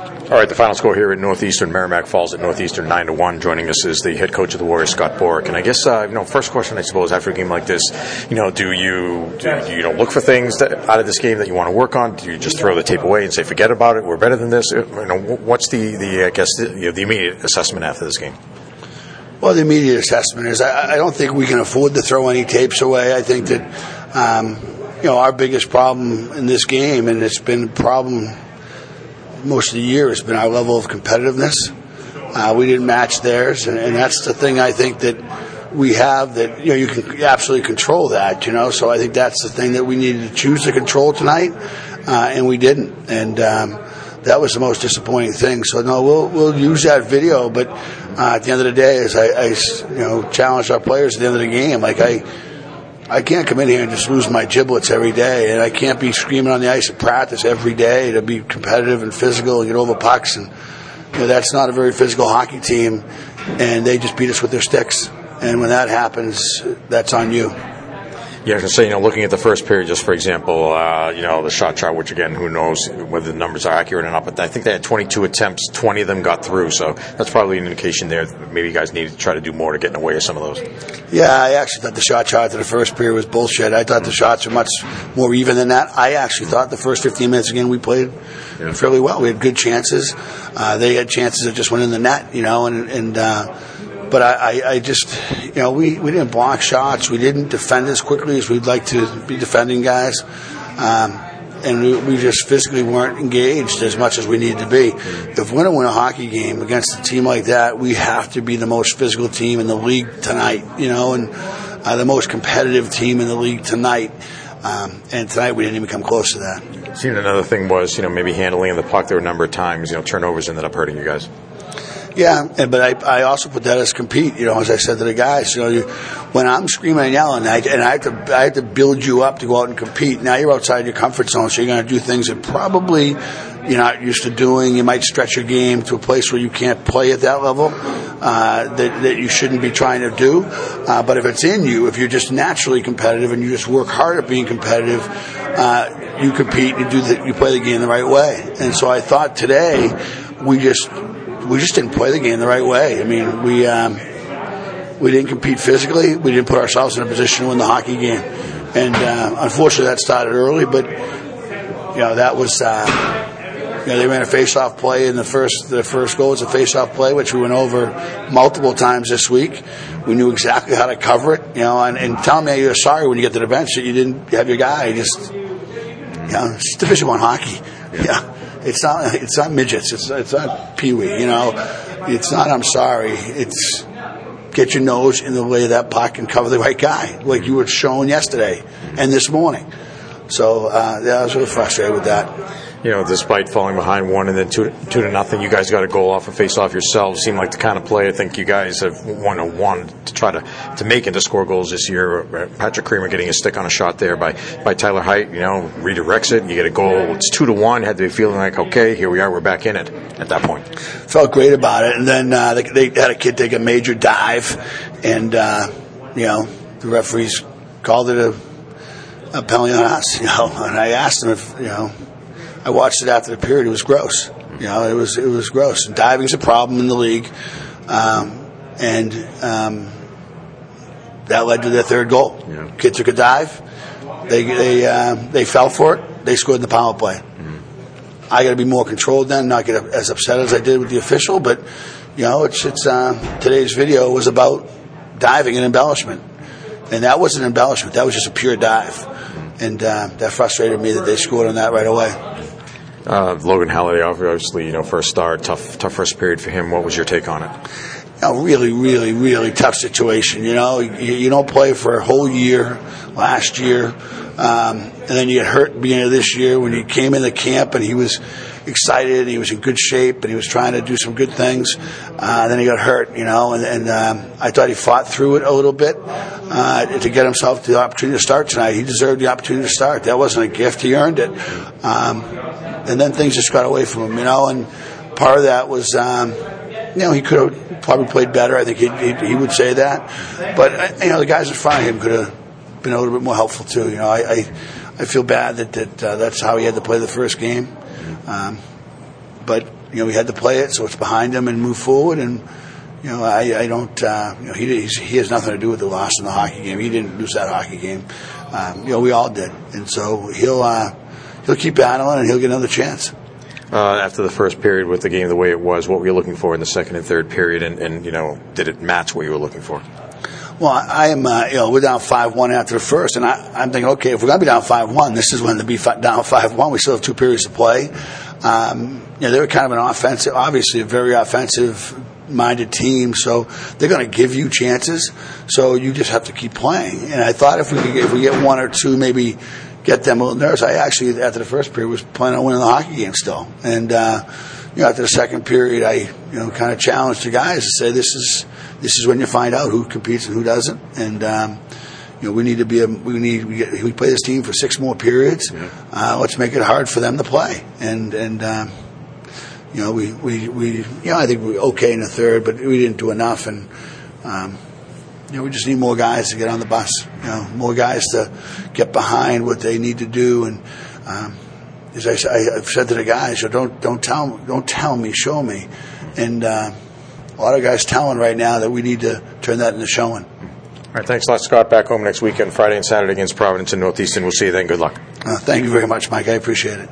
All right, the final score here at Northeastern Merrimack Falls at Northeastern nine to one. Joining us is the head coach of the Warriors, Scott Borek. And I guess uh, you know, first question I suppose after a game like this, you know, do you do you, you know look for things that, out of this game that you want to work on? Do you just throw the tape away and say forget about it? We're better than this. You know, what's the the I guess the, you know, the immediate assessment after this game? Well, the immediate assessment is I, I, don't think we can afford to throw any tapes away. I think that um, you know our biggest problem in this game, and it's been a problem most of the year has been our level of competitiveness. Uh, we didn't match theirs, and, and, that's the thing I think that we have that you know you can absolutely control that. You know, so I think that's the thing that we needed to choose to control tonight, uh, and we didn't, and. Um, that was the most disappointing thing. So no, we'll we'll use that video, but uh, at the end of the day, as I, I, you know challenge our players at the end of the game, like I I can't come in here and just lose my giblets every day, and I can't be screaming on the ice at practice every day to be competitive and physical and get over pucks. And you know, that's not a very physical hockey team, and they just beat us with their sticks. And when that happens, that's on you. Yeah, I can say, you know, looking at the first period, just for example, uh, you know, the shot chart, which again, who knows whether the numbers are accurate or not, but I think they had 22 attempts, 20 of them got through, so that's probably an indication there that maybe you guys need to try to do more to get in the way of some of those. Yeah, I actually thought the shot chart to the first period was bullshit. I thought the shots were much more even than that. I actually thought the first 15 minutes again we played yeah. fairly well. We had good chances. Uh, they had chances that just went in the net, you know, and, and uh, but I, I, just, you know, we, we didn't block shots. We didn't defend as quickly as we'd like to be defending guys. Um, and we, we, just physically weren't engaged as much as we needed to be. If we're going to win a hockey game against a team like that, we have to be the most physical team in the league tonight, you know, and uh, the most competitive team in the league tonight. Um, and tonight we didn't even come close to that. Seen another thing was, you know, maybe handling in the puck there were a number of times, you know, turnovers ended up hurting you guys. Yeah, but I, I also put that as compete. You know, as I said to the guys, you know, you, when I'm screaming and yelling, I, and I have to I have to build you up to go out and compete. Now you're outside your comfort zone, so you're going to do things that probably you're not used to doing. You might stretch your game to a place where you can't play at that level uh, that, that you shouldn't be trying to do. Uh, but if it's in you, if you're just naturally competitive and you just work hard at being competitive, uh, you compete. You do the, you play the game the right way. And so I thought today we just we just didn't play the game the right way. I mean, we um, we didn't compete physically. We didn't put ourselves in a position to win the hockey game, and uh, unfortunately, that started early. But you know, that was. Uh, you know, they ran a face-off play in the first. The first goal was a face-off play, which we went over multiple times this week. We knew exactly how to cover it. You know, and, and tell me you're sorry when you get to the bench that you didn't have your guy. Just you know, it's Division One hockey. Yeah. yeah. It's not. It's not midgets. It's it's not pee wee. You know, it's not. I'm sorry. It's get your nose in the way of that puck and cover the right guy, like you were shown yesterday and this morning. So uh, yeah, I was really frustrated with that you know, despite falling behind one and then two, two to nothing, you guys got a goal off a face off yourselves. Seemed like the kind of play I think you guys have won a one to try to, to make and to score goals this year. Patrick Creamer getting a stick on a shot there by, by Tyler Height, you know, redirects it. You get a goal. It's two to one. Had to be feeling like, okay, here we are. We're back in it at that point. Felt great about it. And then uh, they, they, had a kid take a major dive, and, uh, you know, the referees called it a, a penalty on us, you know. And I asked them if, you know, I watched it after the period. It was gross. You know, it was it was gross. Diving's a problem in the league, um, and um, that led to their third goal. Yeah. Kid took a dive. They they uh, they fell for it. They scored in the power play. Mm-hmm. I got to be more controlled then, not get as upset as I did with the official. But you know, it's it's uh, today's video was about diving and embellishment, and that wasn't embellishment. That was just a pure dive, mm-hmm. and uh, that frustrated me that they scored on that right away. Uh, Logan Halliday, obviously, you know, first start, tough, tough first period for him. What was your take on it? A really, really, really tough situation. You know, you, you don't play for a whole year last year, um, and then you get hurt at the beginning of this year when you came in the camp and he was excited, and he was in good shape, and he was trying to do some good things. Uh, then he got hurt, you know, and, and um, I thought he fought through it a little bit uh, to get himself the opportunity to start tonight. He deserved the opportunity to start. That wasn't a gift; he earned it. Um, and then things just got away from him, you know. And part of that was, um, you know, he could have probably played better. I think he, he, he would say that. But uh, you know, the guys in front of him could have been a little bit more helpful too. You know, I I, I feel bad that that uh, that's how he had to play the first game. Um, but you know we had to play it, so it's behind him and move forward. And you know I, I don't uh, you know he he has nothing to do with the loss in the hockey game. He didn't lose that hockey game. Um, you know we all did, and so he'll uh, he'll keep battling and he'll get another chance. Uh, after the first period with the game the way it was, what were you looking for in the second and third period, and, and you know did it match what you were looking for? Well, I am, uh, you know, we're down 5 1 after the first, and I, am thinking, okay, if we're going to be down 5 1, this is when to be down 5 1. We still have two periods to play. Um, you know, they're kind of an offensive, obviously a very offensive minded team, so they're going to give you chances. So you just have to keep playing. And I thought if we could, if we get one or two, maybe get them a little nervous. I actually, after the first period, was planning on winning the hockey game still. And, uh, you know, after the second period, I, you know, kind of challenged the guys to say, this is, this is when you find out who competes and who doesn't. And um, you know, we need to be a, we need we, get, we play this team for six more periods. Yeah. Uh, let's make it hard for them to play. And and um, you know, we, we, we you know I think we were okay in the third, but we didn't do enough. And um, you know, we just need more guys to get on the bus. You know, more guys to get behind what they need to do. And um, as I, I've said to the guys, so don't don't tell don't tell me, show me. And uh, a lot of guys telling right now that we need to turn that into showing. All right, thanks a lot, Scott. Back home next weekend, Friday and Saturday against Providence and Northeastern. We'll see you then. Good luck. Uh, thank you very much, Mike. I appreciate it.